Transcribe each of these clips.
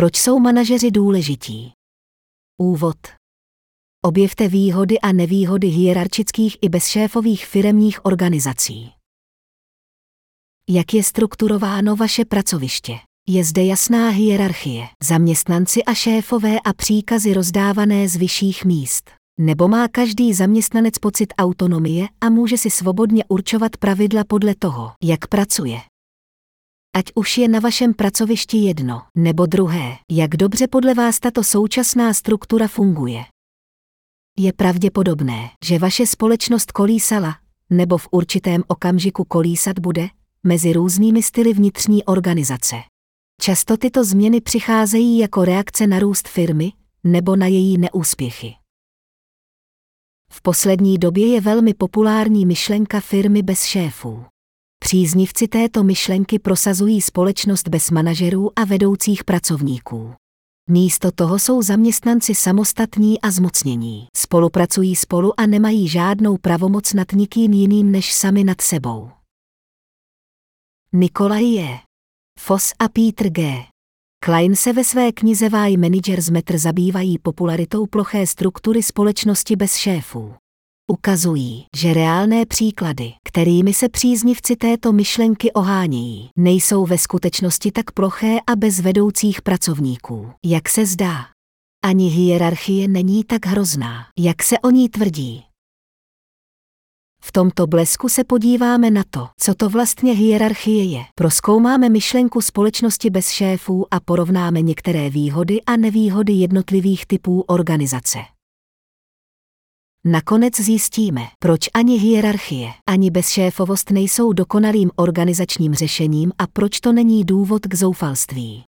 Proč jsou manažeři důležití? Úvod. Objevte výhody a nevýhody hierarchických i bezšéfových firemních organizací. Jak je strukturováno vaše pracoviště? Je zde jasná hierarchie, zaměstnanci a šéfové a příkazy rozdávané z vyšších míst. Nebo má každý zaměstnanec pocit autonomie a může si svobodně určovat pravidla podle toho, jak pracuje. Ať už je na vašem pracovišti jedno nebo druhé, jak dobře podle vás tato současná struktura funguje. Je pravděpodobné, že vaše společnost kolísala, nebo v určitém okamžiku kolísat bude, mezi různými styly vnitřní organizace. Často tyto změny přicházejí jako reakce na růst firmy nebo na její neúspěchy. V poslední době je velmi populární myšlenka firmy bez šéfů. Příznivci této myšlenky prosazují společnost bez manažerů a vedoucích pracovníků. Místo toho jsou zaměstnanci samostatní a zmocnění. Spolupracují spolu a nemají žádnou pravomoc nad nikým jiným než sami nad sebou. Nikolaj je. Foss a Peter G. Klein se ve své knize Why Managers Matter zabývají popularitou ploché struktury společnosti bez šéfů. Ukazují, že reálné příklady, kterými se příznivci této myšlenky ohánějí, nejsou ve skutečnosti tak ploché a bez vedoucích pracovníků, jak se zdá. Ani hierarchie není tak hrozná, jak se o ní tvrdí. V tomto blesku se podíváme na to, co to vlastně hierarchie je. Proskoumáme myšlenku společnosti bez šéfů a porovnáme některé výhody a nevýhody jednotlivých typů organizace. Nakonec zjistíme, proč ani hierarchie, ani bezšéfovost nejsou dokonalým organizačním řešením a proč to není důvod k zoufalství.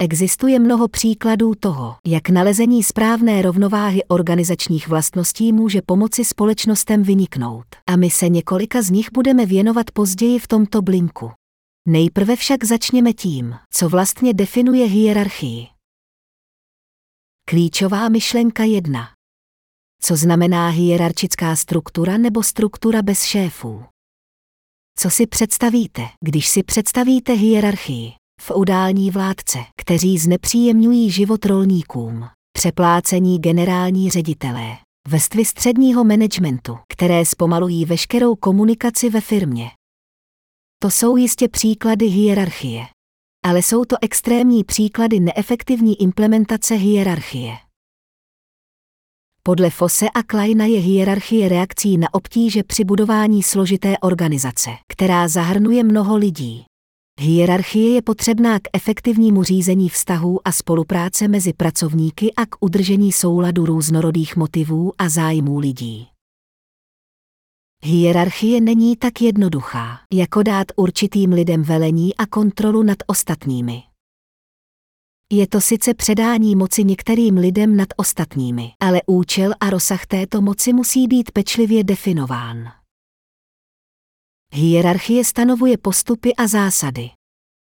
Existuje mnoho příkladů toho, jak nalezení správné rovnováhy organizačních vlastností může pomoci společnostem vyniknout. A my se několika z nich budeme věnovat později v tomto blinku. Nejprve však začněme tím, co vlastně definuje hierarchii. Klíčová myšlenka 1. Co znamená hierarchická struktura nebo struktura bez šéfů? Co si představíte, když si představíte hierarchii? feudální vládce, kteří znepříjemňují život rolníkům, přeplácení generální ředitelé, vrstvy středního managementu, které zpomalují veškerou komunikaci ve firmě. To jsou jistě příklady hierarchie. Ale jsou to extrémní příklady neefektivní implementace hierarchie. Podle Fosse a Kleina je hierarchie reakcí na obtíže při budování složité organizace, která zahrnuje mnoho lidí. Hierarchie je potřebná k efektivnímu řízení vztahů a spolupráce mezi pracovníky a k udržení souladu různorodých motivů a zájmů lidí. Hierarchie není tak jednoduchá, jako dát určitým lidem velení a kontrolu nad ostatními. Je to sice předání moci některým lidem nad ostatními, ale účel a rozsah této moci musí být pečlivě definován. Hierarchie stanovuje postupy a zásady.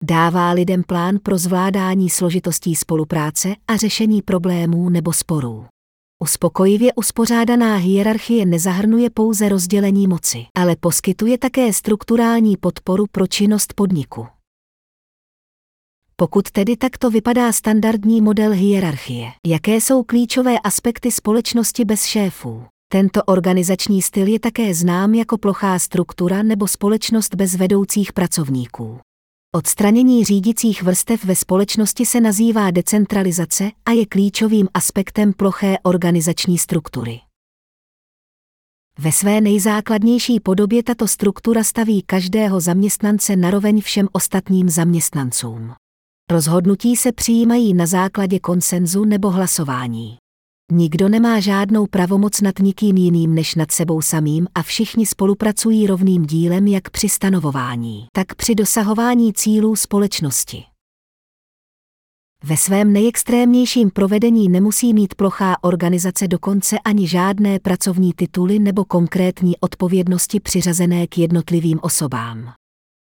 Dává lidem plán pro zvládání složitostí spolupráce a řešení problémů nebo sporů. Uspokojivě uspořádaná hierarchie nezahrnuje pouze rozdělení moci, ale poskytuje také strukturální podporu pro činnost podniku. Pokud tedy takto vypadá standardní model hierarchie, jaké jsou klíčové aspekty společnosti bez šéfů? Tento organizační styl je také znám jako plochá struktura nebo společnost bez vedoucích pracovníků. Odstranění řídicích vrstev ve společnosti se nazývá decentralizace a je klíčovým aspektem ploché organizační struktury. Ve své nejzákladnější podobě tato struktura staví každého zaměstnance naroveň všem ostatním zaměstnancům. Rozhodnutí se přijímají na základě konsenzu nebo hlasování. Nikdo nemá žádnou pravomoc nad nikým jiným než nad sebou samým a všichni spolupracují rovným dílem jak při stanovování, tak při dosahování cílů společnosti. Ve svém nejextrémnějším provedení nemusí mít plochá organizace dokonce ani žádné pracovní tituly nebo konkrétní odpovědnosti přiřazené k jednotlivým osobám.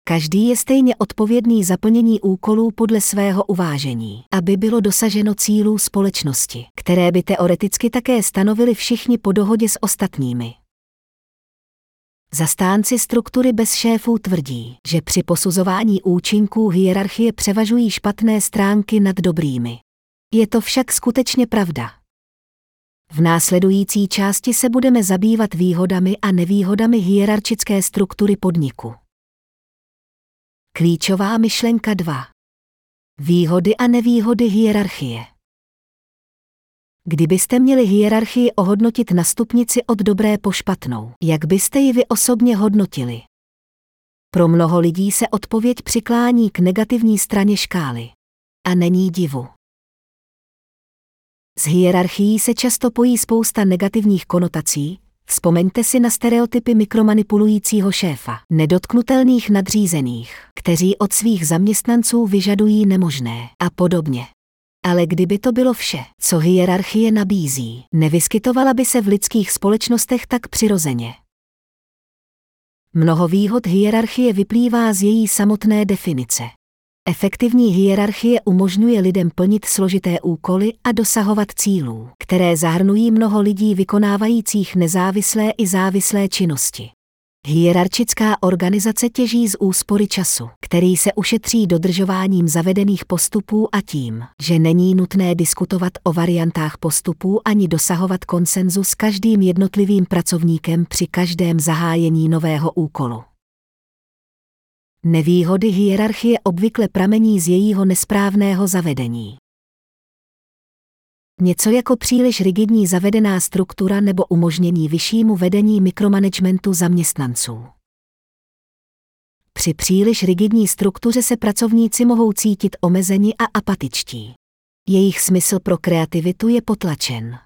Každý je stejně odpovědný za plnění úkolů podle svého uvážení, aby bylo dosaženo cílů společnosti, které by teoreticky také stanovili všichni po dohodě s ostatními. Zastánci struktury bez šéfů tvrdí, že při posuzování účinků hierarchie převažují špatné stránky nad dobrými. Je to však skutečně pravda. V následující části se budeme zabývat výhodami a nevýhodami hierarchické struktury podniku. Klíčová myšlenka 2. Výhody a nevýhody hierarchie. Kdybyste měli hierarchii ohodnotit na stupnici od dobré po špatnou, jak byste ji vy osobně hodnotili? Pro mnoho lidí se odpověď přiklání k negativní straně škály. A není divu. S hierarchií se často pojí spousta negativních konotací, Vzpomeňte si na stereotypy mikromanipulujícího šéfa, nedotknutelných nadřízených, kteří od svých zaměstnanců vyžadují nemožné a podobně. Ale kdyby to bylo vše, co hierarchie nabízí, nevyskytovala by se v lidských společnostech tak přirozeně. Mnoho výhod hierarchie vyplývá z její samotné definice. Efektivní hierarchie umožňuje lidem plnit složité úkoly a dosahovat cílů, které zahrnují mnoho lidí vykonávajících nezávislé i závislé činnosti. Hierarchická organizace těží z úspory času, který se ušetří dodržováním zavedených postupů a tím, že není nutné diskutovat o variantách postupů ani dosahovat konsenzu s každým jednotlivým pracovníkem při každém zahájení nového úkolu. Nevýhody hierarchie obvykle pramení z jejího nesprávného zavedení. Něco jako příliš rigidní zavedená struktura nebo umožnění vyššímu vedení mikromanagementu zaměstnanců. Při příliš rigidní struktuře se pracovníci mohou cítit omezeni a apatičtí. Jejich smysl pro kreativitu je potlačen.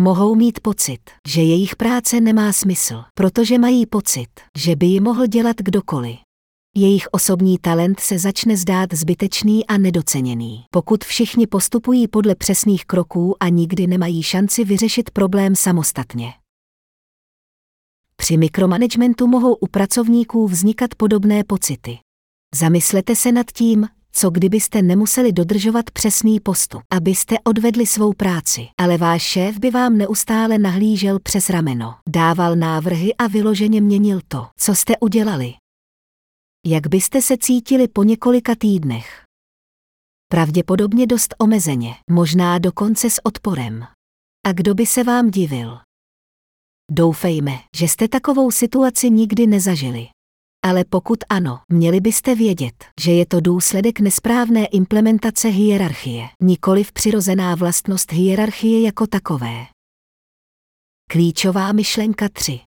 Mohou mít pocit, že jejich práce nemá smysl, protože mají pocit, že by ji mohl dělat kdokoliv. Jejich osobní talent se začne zdát zbytečný a nedoceněný, pokud všichni postupují podle přesných kroků a nikdy nemají šanci vyřešit problém samostatně. Při mikromanagementu mohou u pracovníků vznikat podobné pocity. Zamyslete se nad tím, co kdybyste nemuseli dodržovat přesný postup, abyste odvedli svou práci, ale váš šéf by vám neustále nahlížel přes rameno, dával návrhy a vyloženě měnil to, co jste udělali. Jak byste se cítili po několika týdnech? Pravděpodobně dost omezeně, možná dokonce s odporem. A kdo by se vám divil? Doufejme, že jste takovou situaci nikdy nezažili. Ale pokud ano, měli byste vědět, že je to důsledek nesprávné implementace hierarchie, nikoliv přirozená vlastnost hierarchie jako takové. Klíčová myšlenka 3.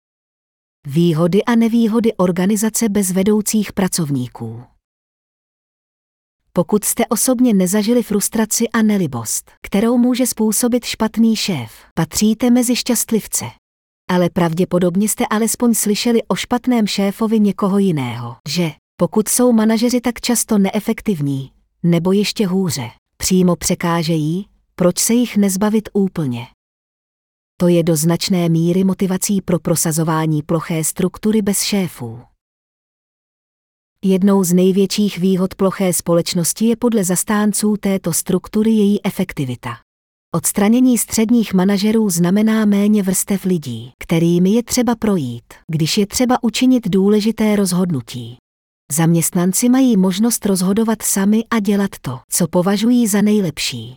Výhody a nevýhody organizace bez vedoucích pracovníků. Pokud jste osobně nezažili frustraci a nelibost, kterou může způsobit špatný šéf, patříte mezi šťastlivce, ale pravděpodobně jste alespoň slyšeli o špatném šéfovi někoho jiného, že pokud jsou manažeři tak často neefektivní, nebo ještě hůře, přímo překážejí, proč se jich nezbavit úplně. To je do značné míry motivací pro prosazování ploché struktury bez šéfů. Jednou z největších výhod ploché společnosti je podle zastánců této struktury její efektivita. Odstranění středních manažerů znamená méně vrstev lidí, kterými je třeba projít, když je třeba učinit důležité rozhodnutí. Zaměstnanci mají možnost rozhodovat sami a dělat to, co považují za nejlepší.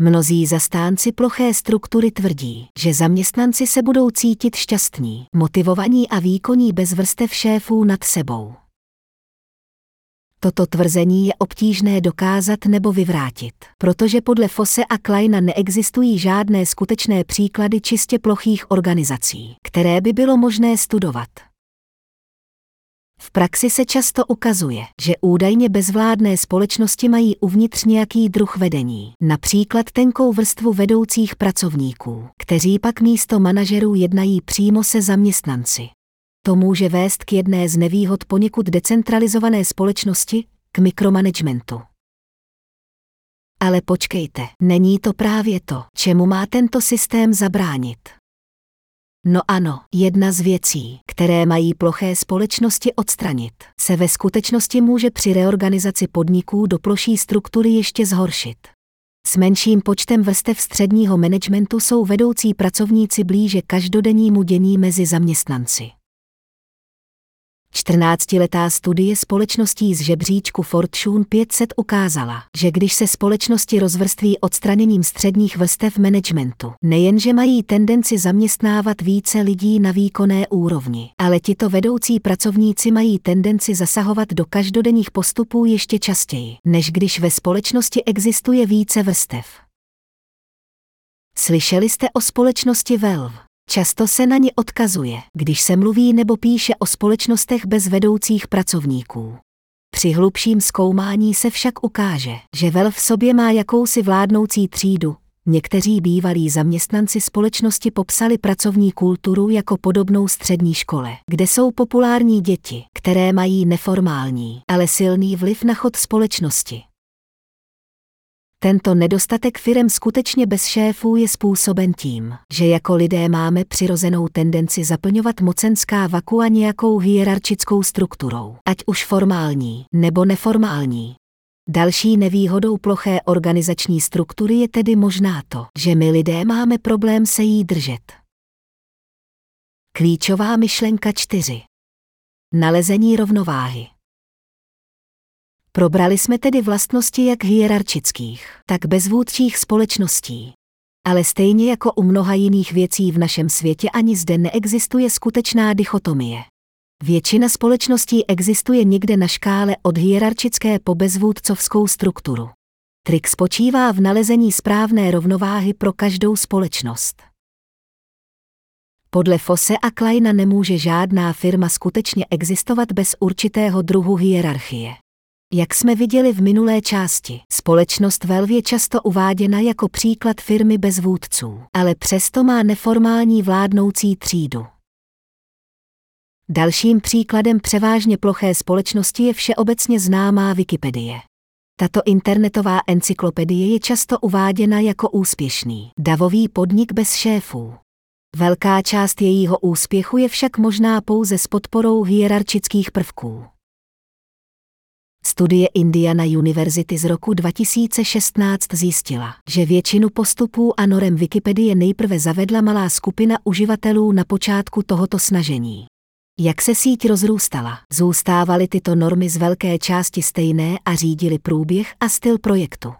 Mnozí zastánci ploché struktury tvrdí, že zaměstnanci se budou cítit šťastní, motivovaní a výkonní bez vrstev šéfů nad sebou. Toto tvrzení je obtížné dokázat nebo vyvrátit, protože podle Fosse a Kleina neexistují žádné skutečné příklady čistě plochých organizací, které by bylo možné studovat. V praxi se často ukazuje, že údajně bezvládné společnosti mají uvnitř nějaký druh vedení, například tenkou vrstvu vedoucích pracovníků, kteří pak místo manažerů jednají přímo se zaměstnanci. To může vést k jedné z nevýhod poněkud decentralizované společnosti, k mikromanagementu. Ale počkejte, není to právě to, čemu má tento systém zabránit. No ano, jedna z věcí, které mají ploché společnosti odstranit, se ve skutečnosti může při reorganizaci podniků do ploší struktury ještě zhoršit. S menším počtem vrstev středního managementu jsou vedoucí pracovníci blíže každodennímu dění mezi zaměstnanci. 14-letá studie společností z žebříčku Fortune 500 ukázala, že když se společnosti rozvrství odstraněním středních vrstev managementu, nejenže mají tendenci zaměstnávat více lidí na výkonné úrovni, ale tito vedoucí pracovníci mají tendenci zasahovat do každodenních postupů ještě častěji, než když ve společnosti existuje více vrstev. Slyšeli jste o společnosti Valve? Často se na ně odkazuje, když se mluví nebo píše o společnostech bez vedoucích pracovníků. Při hlubším zkoumání se však ukáže, že Vel v sobě má jakousi vládnoucí třídu. Někteří bývalí zaměstnanci společnosti popsali pracovní kulturu jako podobnou střední škole, kde jsou populární děti, které mají neformální, ale silný vliv na chod společnosti. Tento nedostatek firem skutečně bez šéfů je způsoben tím, že jako lidé máme přirozenou tendenci zaplňovat mocenská vakua nějakou hierarchickou strukturou, ať už formální nebo neformální. Další nevýhodou ploché organizační struktury je tedy možná to, že my lidé máme problém se jí držet. Klíčová myšlenka 4. Nalezení rovnováhy. Probrali jsme tedy vlastnosti jak hierarchických, tak bezvůdčích společností. Ale stejně jako u mnoha jiných věcí v našem světě ani zde neexistuje skutečná dichotomie. Většina společností existuje někde na škále od hierarchické po bezvůdcovskou strukturu. Trik spočívá v nalezení správné rovnováhy pro každou společnost. Podle Fosse a Kleina nemůže žádná firma skutečně existovat bez určitého druhu hierarchie. Jak jsme viděli v minulé části, společnost Valve je často uváděna jako příklad firmy bez vůdců, ale přesto má neformální vládnoucí třídu. Dalším příkladem převážně ploché společnosti je všeobecně známá Wikipedie. Tato internetová encyklopedie je často uváděna jako úspěšný, davový podnik bez šéfů. Velká část jejího úspěchu je však možná pouze s podporou hierarchických prvků. Studie Indiana University z roku 2016 zjistila, že většinu postupů a norem Wikipedie nejprve zavedla malá skupina uživatelů na počátku tohoto snažení. Jak se síť rozrůstala, zůstávaly tyto normy z velké části stejné a řídili průběh a styl projektu.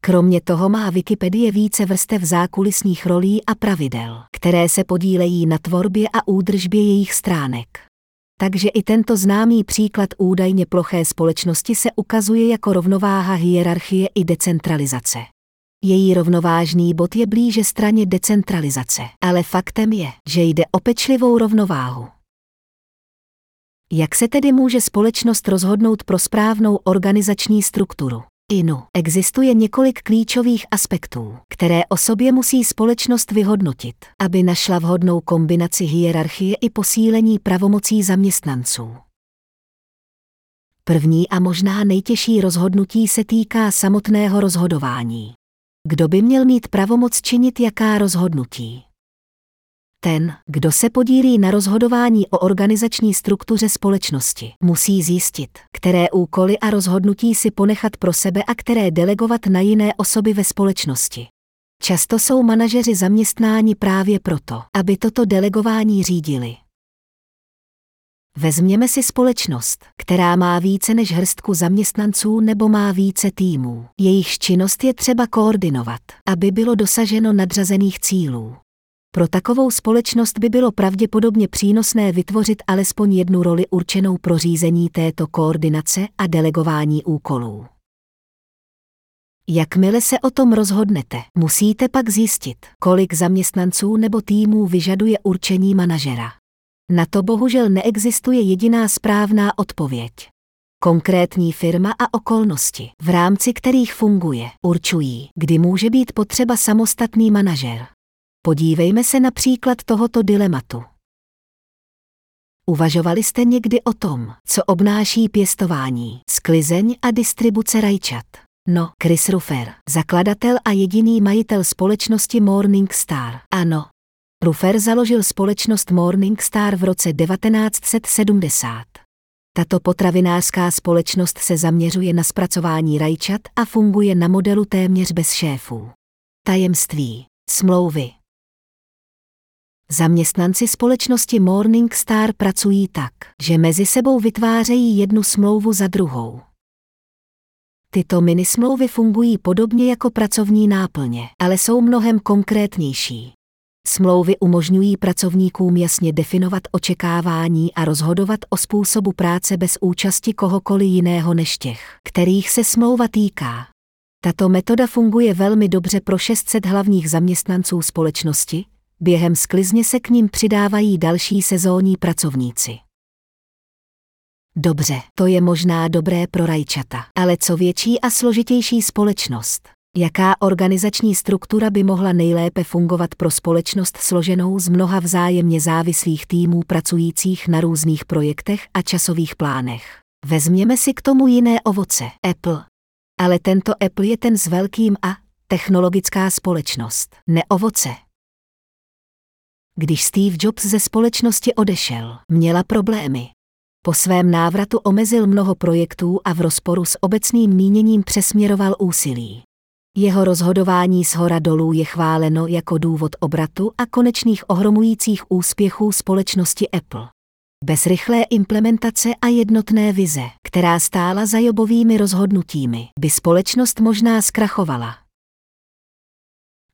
Kromě toho má Wikipedie více vrstev zákulisních rolí a pravidel, které se podílejí na tvorbě a údržbě jejich stránek. Takže i tento známý příklad údajně ploché společnosti se ukazuje jako rovnováha hierarchie i decentralizace. Její rovnovážný bod je blíže straně decentralizace, ale faktem je, že jde o pečlivou rovnováhu. Jak se tedy může společnost rozhodnout pro správnou organizační strukturu? INU existuje několik klíčových aspektů, které o sobě musí společnost vyhodnotit, aby našla vhodnou kombinaci hierarchie i posílení pravomocí zaměstnanců. První a možná nejtěžší rozhodnutí se týká samotného rozhodování. Kdo by měl mít pravomoc činit jaká rozhodnutí? Ten, kdo se podílí na rozhodování o organizační struktuře společnosti, musí zjistit, které úkoly a rozhodnutí si ponechat pro sebe a které delegovat na jiné osoby ve společnosti. Často jsou manažeři zaměstnáni právě proto, aby toto delegování řídili. Vezměme si společnost, která má více než hrstku zaměstnanců nebo má více týmů. Jejich činnost je třeba koordinovat, aby bylo dosaženo nadřazených cílů. Pro takovou společnost by bylo pravděpodobně přínosné vytvořit alespoň jednu roli určenou pro řízení této koordinace a delegování úkolů. Jakmile se o tom rozhodnete, musíte pak zjistit, kolik zaměstnanců nebo týmů vyžaduje určení manažera. Na to bohužel neexistuje jediná správná odpověď. Konkrétní firma a okolnosti, v rámci kterých funguje, určují, kdy může být potřeba samostatný manažer. Podívejme se na příklad tohoto dilematu. Uvažovali jste někdy o tom, co obnáší pěstování, sklizeň a distribuce rajčat? No, Chris Ruffer, zakladatel a jediný majitel společnosti Morning Star. Ano. Ruffer založil společnost Morning Star v roce 1970. Tato potravinářská společnost se zaměřuje na zpracování rajčat a funguje na modelu téměř bez šéfů. Tajemství, smlouvy, Zaměstnanci společnosti Morning Star pracují tak, že mezi sebou vytvářejí jednu smlouvu za druhou. Tyto minismlouvy fungují podobně jako pracovní náplně, ale jsou mnohem konkrétnější. Smlouvy umožňují pracovníkům jasně definovat očekávání a rozhodovat o způsobu práce bez účasti kohokoliv jiného než těch, kterých se smlouva týká. Tato metoda funguje velmi dobře pro 600 hlavních zaměstnanců společnosti, během sklizně se k ním přidávají další sezónní pracovníci. Dobře, to je možná dobré pro rajčata, ale co větší a složitější společnost? Jaká organizační struktura by mohla nejlépe fungovat pro společnost složenou z mnoha vzájemně závislých týmů pracujících na různých projektech a časových plánech? Vezměme si k tomu jiné ovoce, Apple. Ale tento Apple je ten s velkým A, technologická společnost, ne ovoce. Když Steve Jobs ze společnosti odešel, měla problémy. Po svém návratu omezil mnoho projektů a v rozporu s obecným míněním přesměroval úsilí. Jeho rozhodování z hora dolů je chváleno jako důvod obratu a konečných ohromujících úspěchů společnosti Apple. Bez rychlé implementace a jednotné vize, která stála za jobovými rozhodnutími, by společnost možná zkrachovala.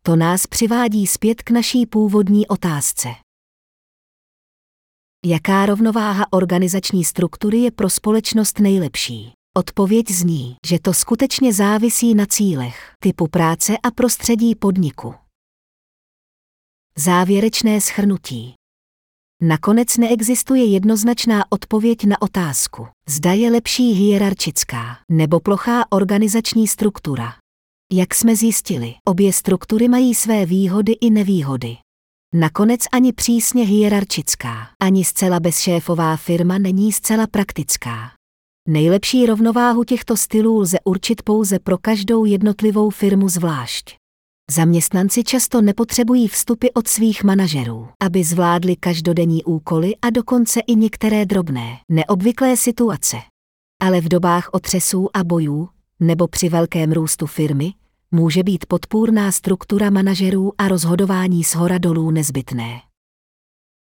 To nás přivádí zpět k naší původní otázce. Jaká rovnováha organizační struktury je pro společnost nejlepší? Odpověď zní, že to skutečně závisí na cílech, typu práce a prostředí podniku. Závěrečné schrnutí. Nakonec neexistuje jednoznačná odpověď na otázku, zda je lepší hierarchická nebo plochá organizační struktura. Jak jsme zjistili, obě struktury mají své výhody i nevýhody. Nakonec ani přísně hierarchická, ani zcela bezšéfová firma není zcela praktická. Nejlepší rovnováhu těchto stylů lze určit pouze pro každou jednotlivou firmu zvlášť. Zaměstnanci často nepotřebují vstupy od svých manažerů, aby zvládli každodenní úkoly a dokonce i některé drobné, neobvyklé situace. Ale v dobách otřesů a bojů, nebo při velkém růstu firmy, může být podpůrná struktura manažerů a rozhodování z hora dolů nezbytné.